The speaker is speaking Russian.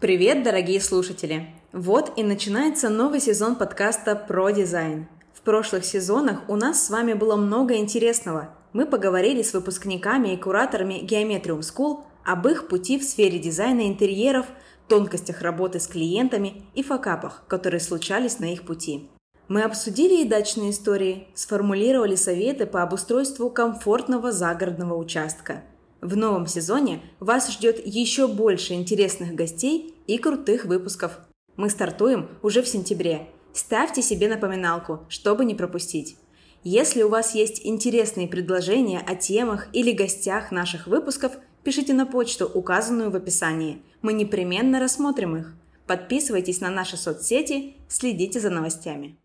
Привет, дорогие слушатели! Вот и начинается новый сезон подкаста про дизайн. В прошлых сезонах у нас с вами было много интересного. Мы поговорили с выпускниками и кураторами Geometrium School об их пути в сфере дизайна интерьеров, тонкостях работы с клиентами и факапах, которые случались на их пути. Мы обсудили и дачные истории, сформулировали советы по обустройству комфортного загородного участка – в новом сезоне вас ждет еще больше интересных гостей и крутых выпусков. Мы стартуем уже в сентябре. Ставьте себе напоминалку, чтобы не пропустить. Если у вас есть интересные предложения о темах или гостях наших выпусков, пишите на почту, указанную в описании. Мы непременно рассмотрим их. Подписывайтесь на наши соцсети, следите за новостями.